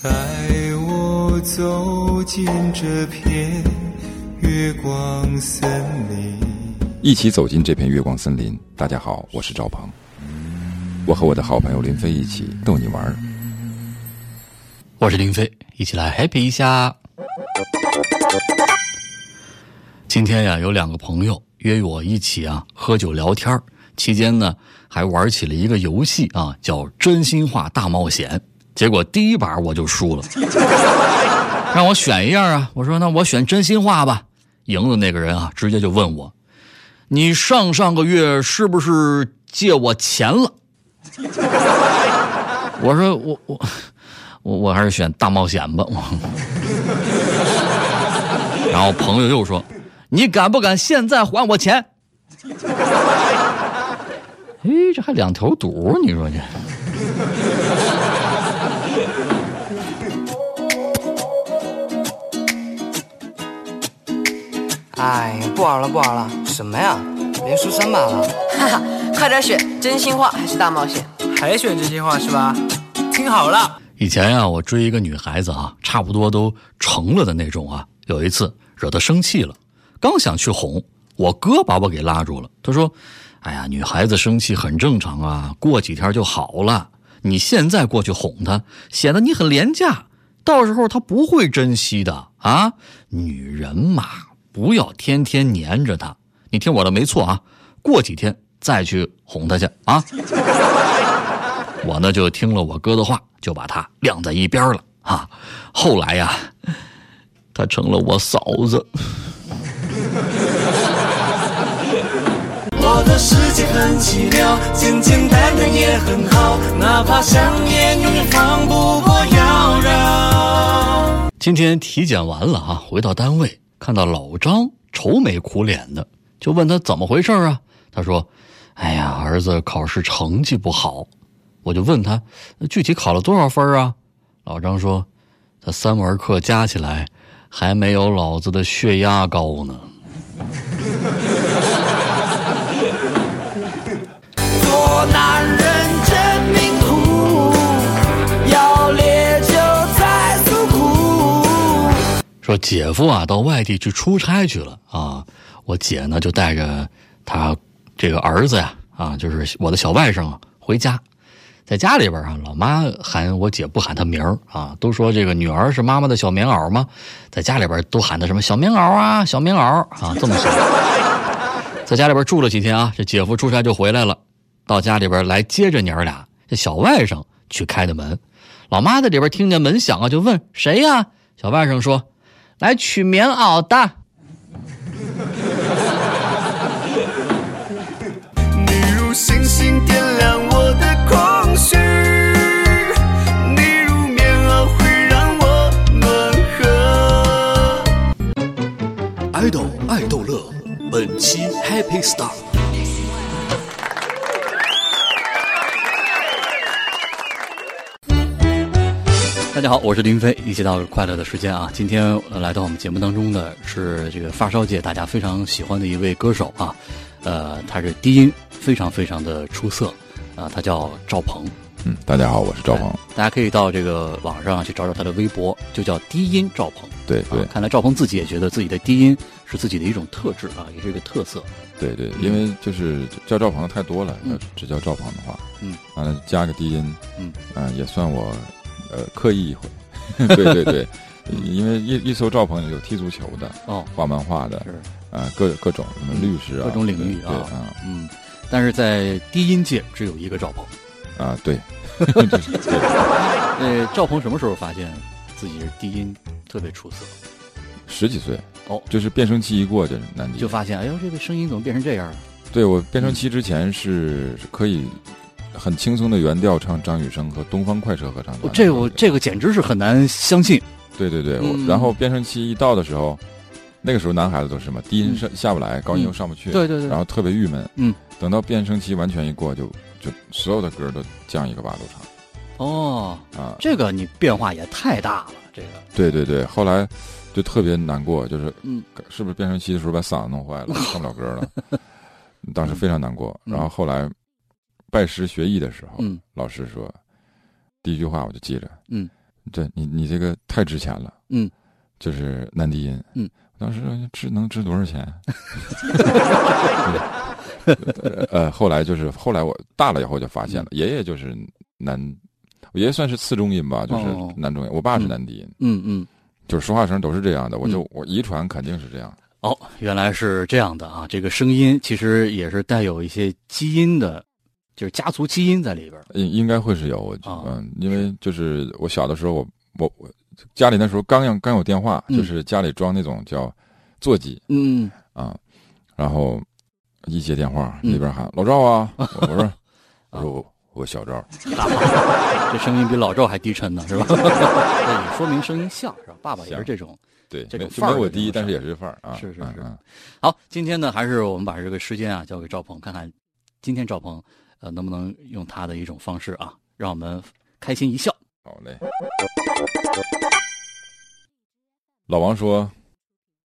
带我走进这片月光森林。一起走进这片月光森林。大家好，我是赵鹏，我和我的好朋友林飞一起逗你玩儿。我是林飞，一起来 happy 一下。今天呀，有两个朋友约我一起啊喝酒聊天儿期间呢，还玩起了一个游戏啊，叫真心话大冒险。结果第一把我就输了，让我选一样啊，我说那我选真心话吧。赢的那个人啊，直接就问我：“你上上个月是不是借我钱了？” 我说：“我我我我还是选大冒险吧。” 然后朋友又说：“你敢不敢现在还我钱？”哎，这还两头堵，你说这？哎，不玩了，不玩了，什么呀？连输三把了，哈哈，快点选真心话还是大冒险？还选真心话是吧？听好了，以前呀，我追一个女孩子啊，差不多都成了的那种啊。有一次惹她生气了，刚想去哄，我哥把我给拉住了。他说：“哎呀，女孩子生气很正常啊，过几天就好了。你现在过去哄她，显得你很廉价，到时候她不会珍惜的啊。女人嘛，不要天天黏着他。你听我的，没错啊。过几天再去哄他去啊。”我呢就听了我哥的话，就把他晾在一边了啊。后来呀，他成了我嫂子。我的世界很奇妙，简简单单也很好，哪怕想念永远放不过妖娆。今天体检完了啊，回到单位看到老张愁眉苦脸的，就问他怎么回事啊？他说：“哎呀，儿子考试成绩不好。”我就问他具体考了多少分啊？老张说：“他三门课加起来还没有老子的血压高呢。”做男人说姐夫啊到外地去出差去了啊，我姐呢就带着他这个儿子呀啊，就是我的小外甥啊回家，在家里边啊，老妈喊我姐不喊他名儿啊，都说这个女儿是妈妈的小棉袄嘛，在家里边都喊他什么小棉袄啊，小棉袄啊，这么说。在家里边住了几天啊，这姐夫出差就回来了，到家里边来接着娘俩，这小外甥去开的门，老妈在里边听见门响啊，就问谁呀？小外甥说：“来取棉袄的。”你如星星点亮我的空虚，你如棉袄会让我暖和。爱豆爱逗乐，本期 Happy Star。大家好，我是林飞，一起到快乐的时间啊！今天呃来到我们节目当中的是这个发烧界大家非常喜欢的一位歌手啊，呃，他是低音非常非常的出色啊，他叫赵鹏。嗯，大家好，我是赵鹏。大家可以到这个网上去找找他的微博，就叫低音赵鹏。对对啊，看来赵鹏自己也觉得自己的低音是自己的一种特质啊，也是一个特色。对对，因为就是叫赵鹏的太多了，嗯要只叫赵鹏的话，嗯，完了加个低音，嗯，啊，也算我呃刻意一回。对对对，因为一一艘赵鹏有踢足球的，哦，画漫画的，是啊，各各种什么律师啊，各种领域啊嗯，但是在低音界只有一个赵鹏。啊，对，就是对，呃，赵鹏什么时候发现自己是低音特别出色？十几岁哦就是变声期一过就是就发现，哎呦，这个声音怎么变成这样了？对我变声期之前是是可以很轻松的原调唱张雨生和东方快车合唱团，这个我这个简直是很难相信。对对对，然后变声期一到的时候，那个时候男孩子都是嘛，低音上下不来，高音又上不去，嗯。对对对。然后特别郁闷，嗯，等到变声期完全一过，就就所有的歌都降一个八度唱。哦，啊，这个你变化也太大了，这个，对对对，后来就特别难过，就是嗯，是不是变声期的时候把嗓子弄坏了，唱不了歌了，当时非常难过。嗯。然后后来拜师学艺的时候，嗯。老师说第一句话我就记着，嗯，这你你这个太值钱了，嗯，就是男低音，嗯，当时值能值多少钱？呃，后来就是后来我大了以后就发现了，爷爷就是男，我爷爷算是次中音吧，就是哦。男中音，我爸是男低音，嗯嗯。就是说话声都是这样的，我就我遗传肯定是这样。哦，原来是这样的啊！这个声音其实也是带有一些基因的，就是家族基因在里边。应应该会是有，啊嗯，因为就是我小的时候，我我我家里那时候刚有刚有电话，嗯就是家里装那种叫座机嗯，啊，然后一接电话，嗯那边喊老赵啊，我我说我说我我小赵，这声音比老赵还低沉呢，是吧？这也说明声音像是吧？爸爸也是这种。对，这个就范儿的没我低，但是也是范儿啊，是是是好，今天呢，还是我们把这个时间啊交给赵鹏，看看今天赵鹏呃能不能用他的一种方式啊，让我们开心一笑。好嘞。老王说，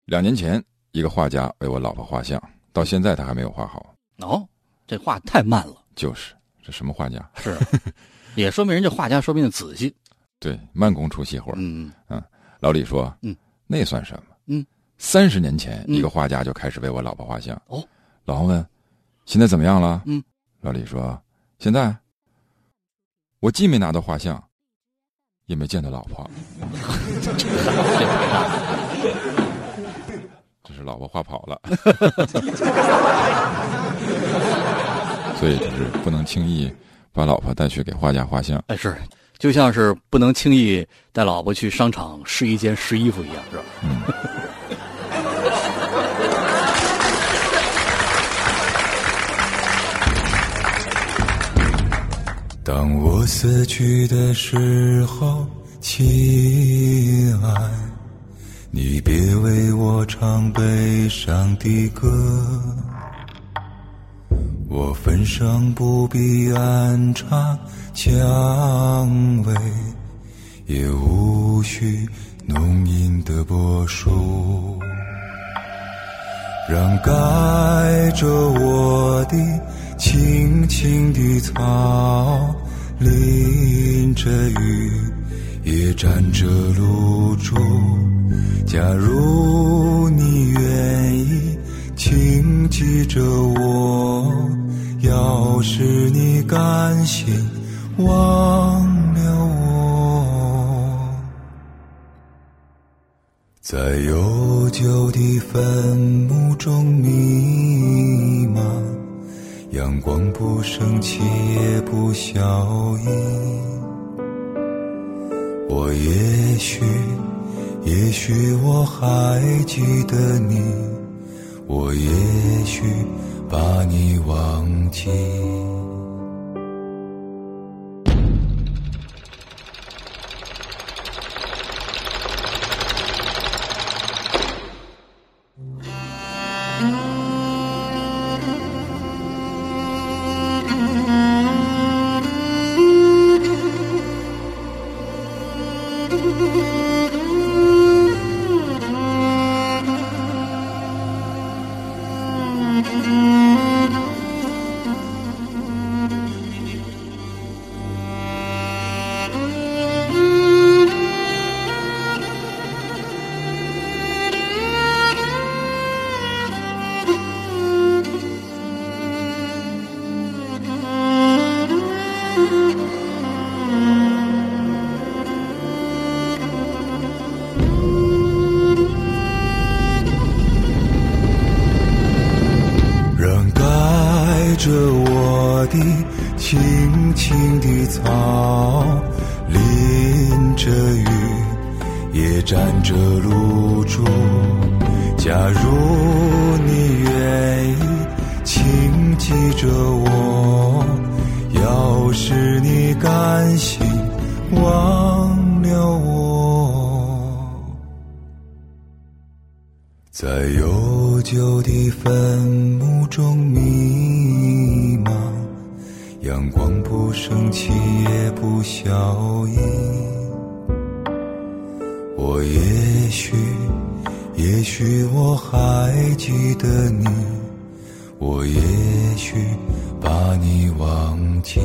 两年前一个画家为我老婆画像，到现在他还没有画好，哦，这画太慢了，就是这什么画家？是，也说明人家画家说明的仔细。对，慢工出细活。嗯嗯老李说：“嗯，那算什么？嗯，三十年前，嗯一个画家就开始为我老婆画像。哦，老王问：现在怎么样了？嗯，老李说：现在我既没拿到画像，也没见到老婆，这是老婆画跑了。所以就是不能轻易把老婆带去给画家画像。哎，是，就像是不能轻易带老婆去商场试衣间试衣服一样，是吧？当我死去的时候，亲爱，你别为我唱悲伤的歌。我坟上不必安插蔷薇，也无需浓荫的柏树。让盖着我的青青的草，淋着雨，也沾着露珠。假如你愿意请记着我，要是你甘心忘了我。在悠久的坟墓中迷茫，阳光不升起也不消翳。我也许，也许我还记得你，我也许把你忘记。让也沾着露珠。假如你愿意，请记着我，要是你甘心忘了我。在悠久的坟墓中迷茫，阳光不升起也不消翳。我也许，也许我还记得你，我也许把你忘记。